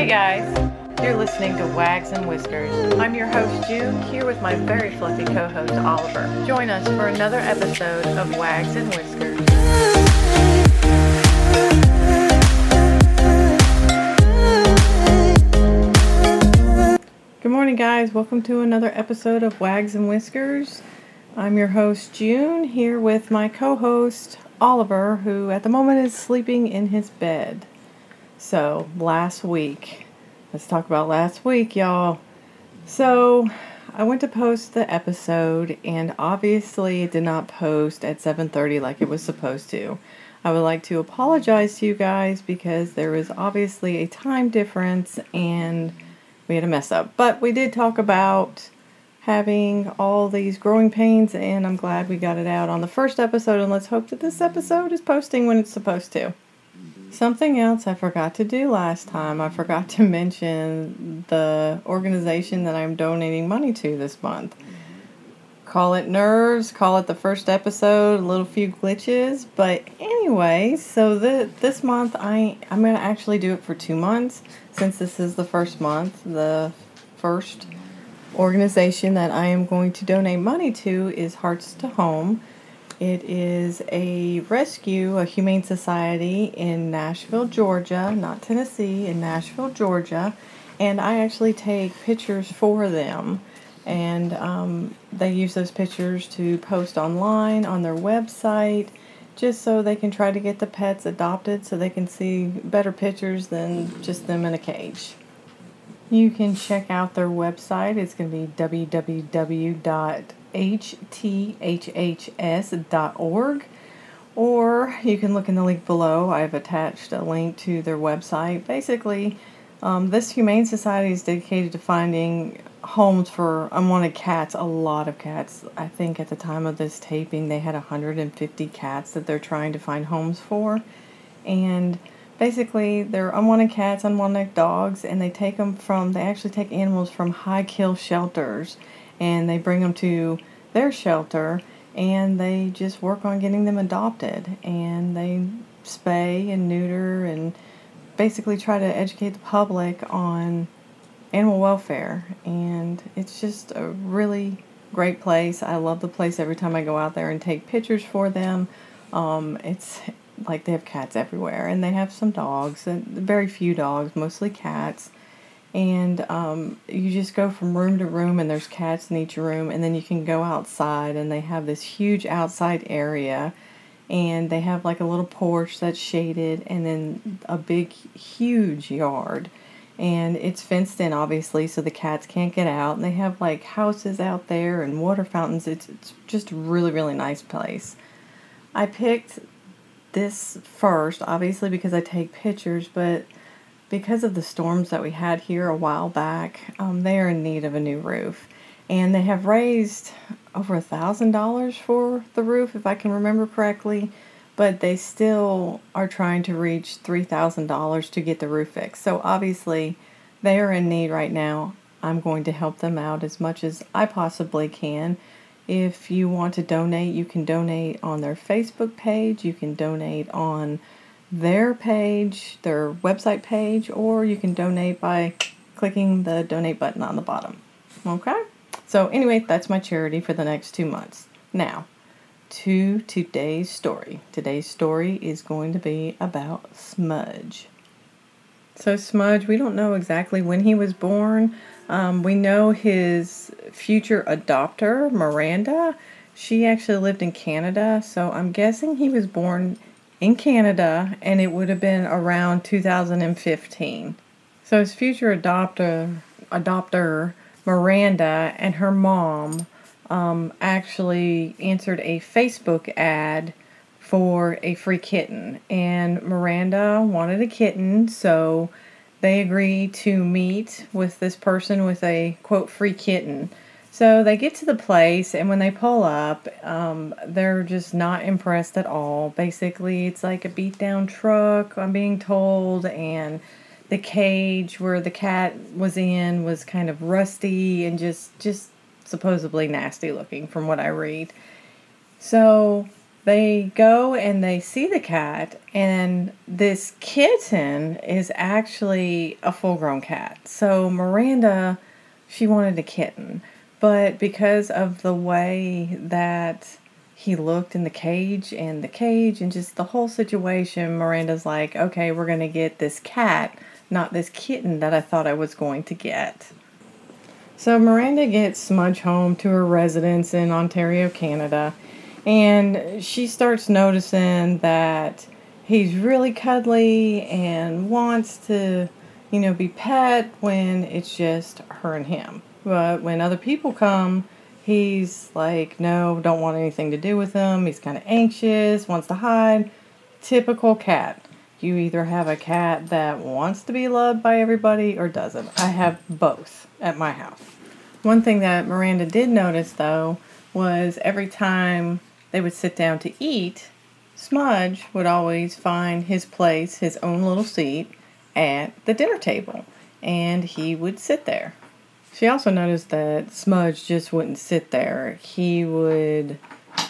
Hey guys, you're listening to Wags and Whiskers. I'm your host June, here with my very fluffy co-host Oliver. Join us for another episode of Wags and Whiskers. Good morning, guys. Welcome to another episode of Wags and Whiskers. I'm your host June, here with my co-host Oliver, who at the moment is sleeping in his bed. So, last week, let's talk about last week, y'all. So, I went to post the episode and obviously it did not post at 7:30 like it was supposed to. I would like to apologize to you guys because there was obviously a time difference and we had a mess up. But we did talk about having all these growing pains and I'm glad we got it out on the first episode and let's hope that this episode is posting when it's supposed to. Something else I forgot to do last time, I forgot to mention the organization that I'm donating money to this month. Call it nerves, call it the first episode, a little few glitches, but anyway, so the, this month I I'm going to actually do it for 2 months since this is the first month. The first organization that I am going to donate money to is Hearts to Home it is a rescue, a humane society in Nashville, Georgia, not Tennessee, in Nashville, Georgia. And I actually take pictures for them. And um, they use those pictures to post online on their website just so they can try to get the pets adopted so they can see better pictures than just them in a cage. You can check out their website. It's going to be www hthhs.org or you can look in the link below. I've attached a link to their website. Basically, um, this Humane Society is dedicated to finding homes for unwanted cats, a lot of cats. I think at the time of this taping, they had 150 cats that they're trying to find homes for. And basically, they're unwanted cats, unwanted dogs, and they take them from, they actually take animals from high kill shelters and they bring them to their shelter and they just work on getting them adopted and they spay and neuter and basically try to educate the public on animal welfare and it's just a really great place. I love the place every time i go out there and take pictures for them. Um, it's like they have cats everywhere and they have some dogs and very few dogs mostly cats. And um, you just go from room to room and there's cats in each room and then you can go outside and they have this huge outside area. And they have like a little porch that's shaded and then a big huge yard. And it's fenced in obviously so the cats can't get out. And they have like houses out there and water fountains. It's, it's just a really really nice place. I picked this first obviously because i take pictures but because of the storms that we had here a while back, um, they are in need of a new roof. And they have raised over a thousand dollars for the roof, if I can remember correctly, but they still are trying to reach three thousand dollars to get the roof fixed. So obviously, they are in need right now. I'm going to help them out as much as I possibly can. If you want to donate, you can donate on their Facebook page. You can donate on their page, their website page, or you can donate by clicking the donate button on the bottom. Okay? So, anyway, that's my charity for the next two months. Now, to today's story. Today's story is going to be about Smudge. So, Smudge, we don't know exactly when he was born. Um, we know his future adopter, Miranda, she actually lived in Canada, so I'm guessing he was born in Canada, and it would have been around 2015. So his future adopter, adopter Miranda, and her mom um, actually answered a Facebook ad for a free kitten, and Miranda wanted a kitten, so they agree to meet with this person with a quote free kitten. So they get to the place, and when they pull up, um, they're just not impressed at all. Basically, it's like a beat down truck, I'm being told, and the cage where the cat was in was kind of rusty and just just supposedly nasty looking from what I read. So they go and they see the cat, and this kitten is actually a full grown cat. So Miranda, she wanted a kitten, but because of the way that he looked in the cage and the cage and just the whole situation, Miranda's like, okay, we're going to get this cat, not this kitten that I thought I was going to get. So Miranda gets Smudge home to her residence in Ontario, Canada and she starts noticing that he's really cuddly and wants to, you know, be pet when it's just her and him. But when other people come, he's like, no, don't want anything to do with them. He's kind of anxious, wants to hide. Typical cat. You either have a cat that wants to be loved by everybody or doesn't. I have both at my house. One thing that Miranda did notice though was every time they would sit down to eat, Smudge would always find his place, his own little seat at the dinner table, and he would sit there. She also noticed that Smudge just wouldn't sit there. He would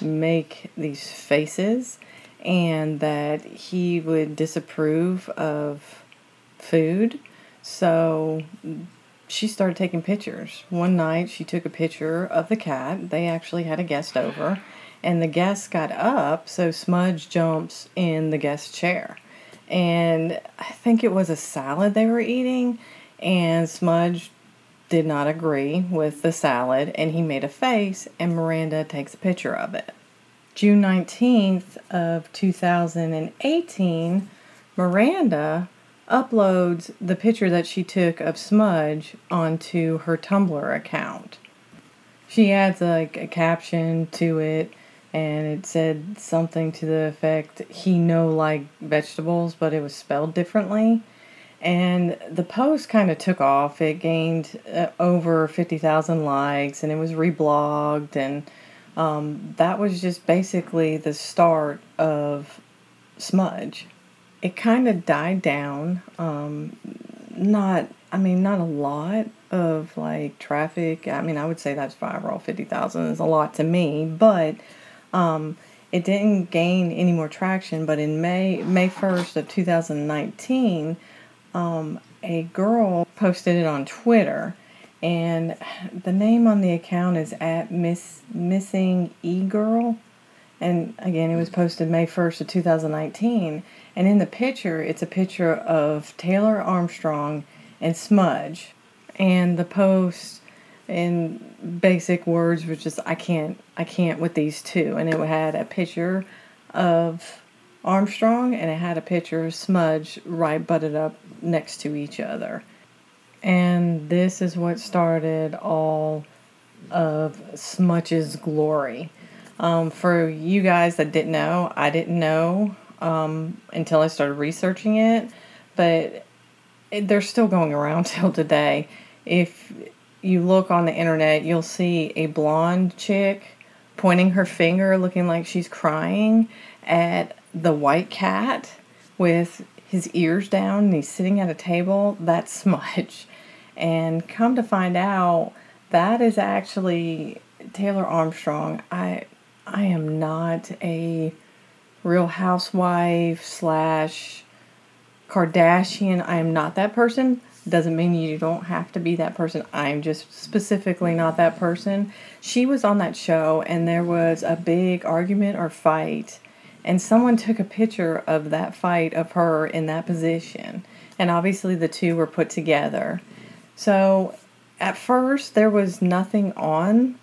make these faces and that he would disapprove of food. So she started taking pictures. One night she took a picture of the cat. They actually had a guest over and the guest got up, so Smudge jumps in the guest chair. And I think it was a salad they were eating, and Smudge did not agree with the salad and he made a face and Miranda takes a picture of it. June 19th of 2018, Miranda uploads the picture that she took of Smudge onto her Tumblr account. She adds like a caption to it and it said something to the effect he no like vegetables but it was spelled differently. And the post kind of took off. It gained uh, over 50,000 likes and it was reblogged and um, that was just basically the start of smudge. It kind of died down um, not i mean not a lot of like traffic. I mean i would say that's viral. 50,000 is a lot to me but um, it didn't gain any more traction, but in May May first of 2019, um, a girl posted it on Twitter, and the name on the account is at Miss Missing E Girl, and again it was posted May first of 2019, and in the picture it's a picture of Taylor Armstrong and Smudge, and the post in basic words was just I can't I can't with these two and it had a picture of Armstrong and it had a picture of Smudge right butted up next to each other. And this is what started all of Smudge's glory. Um, for you guys that didn't know, I didn't know um, until I started researching it, but it, they're still going around till today. If you look on the internet, you'll see a blonde chick pointing her finger, looking like she's crying at the white cat with his ears down and he's sitting at a table. That's Smudge. And come to find out, that is actually Taylor Armstrong. I I am not a real housewife slash Kardashian. I am not that person. Doesn't mean you don't have to be that person. I'm just specifically not that person. She was on that show and there was a big argument or fight, and someone took a picture of that fight of her in that position. And obviously the two were put together. So at first there was nothing on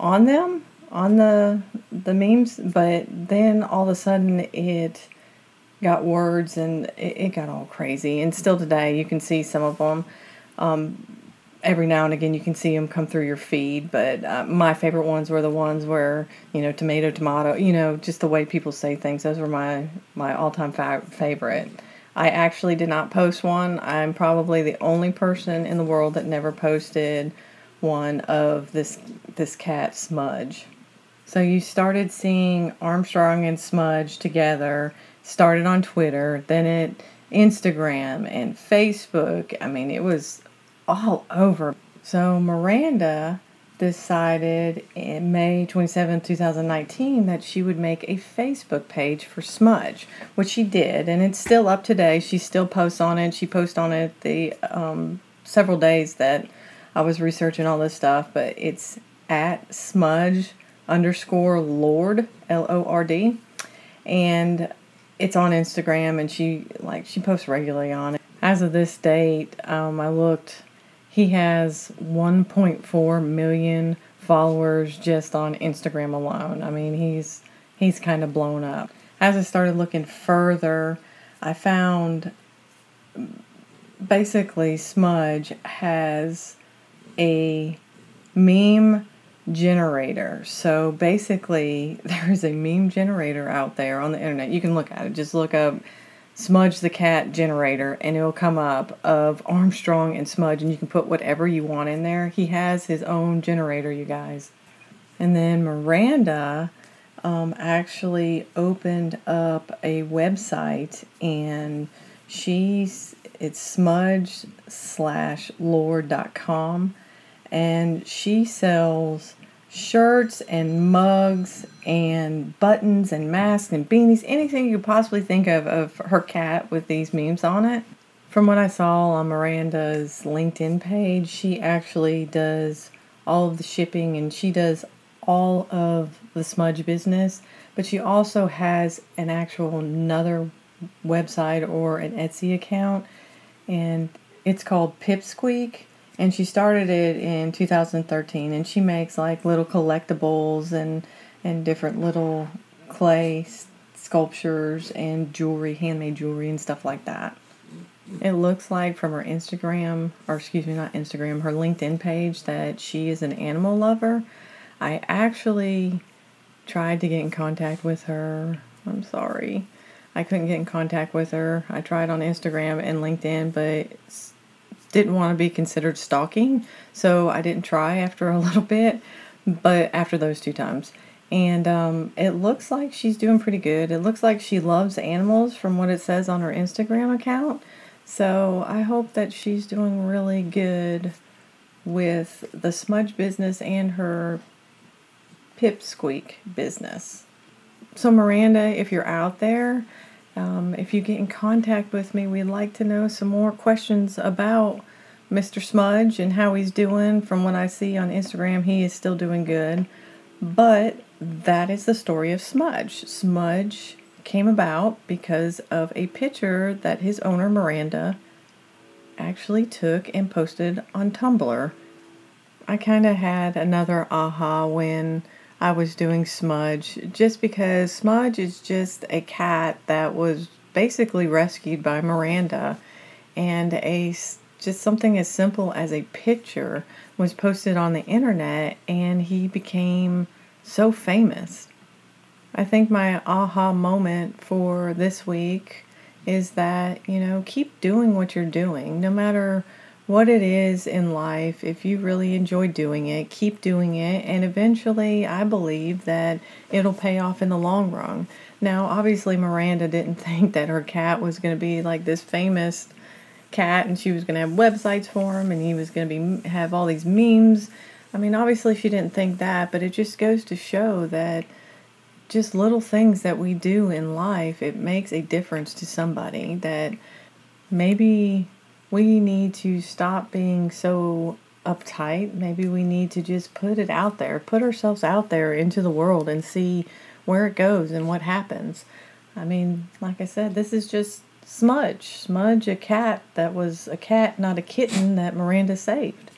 on them on the the memes, but then all of a sudden it got words and it, it, got all crazy. And still today, you can see some of them. Um, every now and again, you can see them come through your feed. But uh, my favorite ones were the ones where you know tomato, tomato. You know, just the way people say things. Those were my my all time fa- favorite. I actually did not post one. I'm probably the only person in the world that never posted one of this this cat Smudge. So you started seeing Armstrong and Smudge together started on Twitter, then it Instagram and Facebook. I mean, it was all over. So Miranda decided in May 27, 2019, that she would make a Facebook page for Smudge, which she did, and it's still up today. She still posts on it. She posts on it the um, several days that I was researching all this stuff, but it's at Smudge underscore Lord L O R D, and it's on Instagram, and she like she posts regularly on it. As of this date, um, I looked he has 1.4 million followers just on Instagram alone. I mean, he's he's kind of blown up. As I started looking further, I found basically Smudge has a meme generator. So basically, there is a meme generator out there on the internet. You can look at it. Just look up Smudge the Cat generator and it'll come up of Armstrong and Smudge and you can put whatever you want in there. He has his own generator, you guys. And then Miranda um, actually opened up a website and she's it's smudge slash lord.com and she sells shirts and mugs and buttons and masks and beanies, anything you could possibly think of of her cat with these memes on it. From what I saw on Miranda's LinkedIn page, she actually does all of the shipping and she does all of the smudge business, but she also has an actual another website or an Etsy account and it's called Pipsqueak and she started it in 2013 and she makes like little collectibles and and different little clay sculptures and jewelry handmade jewelry and stuff like that. It looks like from her instagram or excuse me not instagram her linkedin page that she is an animal lover. I actually tried to get in contact with her. I'm sorry. I couldn't get in contact with her. I tried on instagram and linkedin but didn't want to be considered stalking, so I didn't try after a little bit, but after those two times. And um, it looks like she's doing pretty good. It looks like she loves animals from what it says on her Instagram account. So I hope that she's doing really good with the smudge business and her pipsqueak business. So, Miranda, if you're out there, um, if you get in contact with me, we'd like to know some more questions about Mr. Smudge and how he's doing. From what I see on Instagram, he is still doing good. But that is the story of Smudge. Smudge came about because of a picture that his owner, Miranda, actually took and posted on Tumblr. I kind of had another aha when I was doing Smudge just because Smudge is just a cat that was basically rescued by Miranda and a just something as simple as a picture was posted on the internet and he became so famous. I think my aha moment for this week is that, you know, keep doing what you're doing no matter what it is in life, if you really enjoy doing it, keep doing it, and eventually I believe that it'll pay off in the long run. Now, obviously, Miranda didn't think that her cat was going to be like this famous cat and she was going to have websites for him and he was going to be have all these memes. I mean, obviously she didn't think that, but it just goes to show that just little things that we do in life, it makes a difference to somebody that maybe we need to stop being so uptight. Maybe we need to just put it out there, put ourselves out there into the world and see where it goes and what happens. I mean, like I said, this is just Smudge. Smudge, a cat that was a cat, not a kitten that Miranda saved.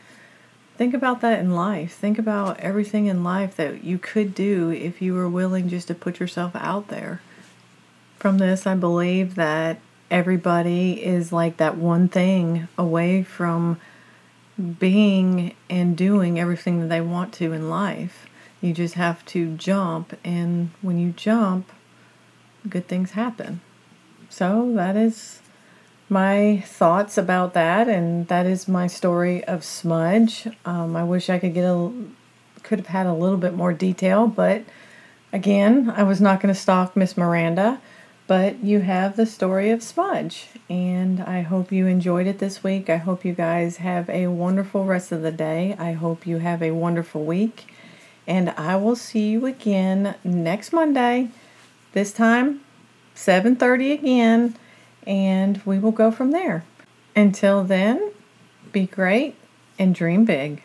Think about that in life. Think about everything in life that you could do if you were willing just to put yourself out there. From this, I believe that everybody is like that one thing away from being and doing everything that they want to in life. You just have to jump, and when you jump, good things happen. So, that is my thoughts about that, and that is my story of Smudge. Um, I wish I could get a could have had a little bit more detail, but again, I was not going to stalk Miss Miranda. But you have the story of Smudge, and I hope you enjoyed it this week. I hope you guys have a wonderful rest of the day. I hope you have a wonderful week, and I will see you again next Monday. This time, 7:30 again, and we will go from there. Until then, be great and dream big.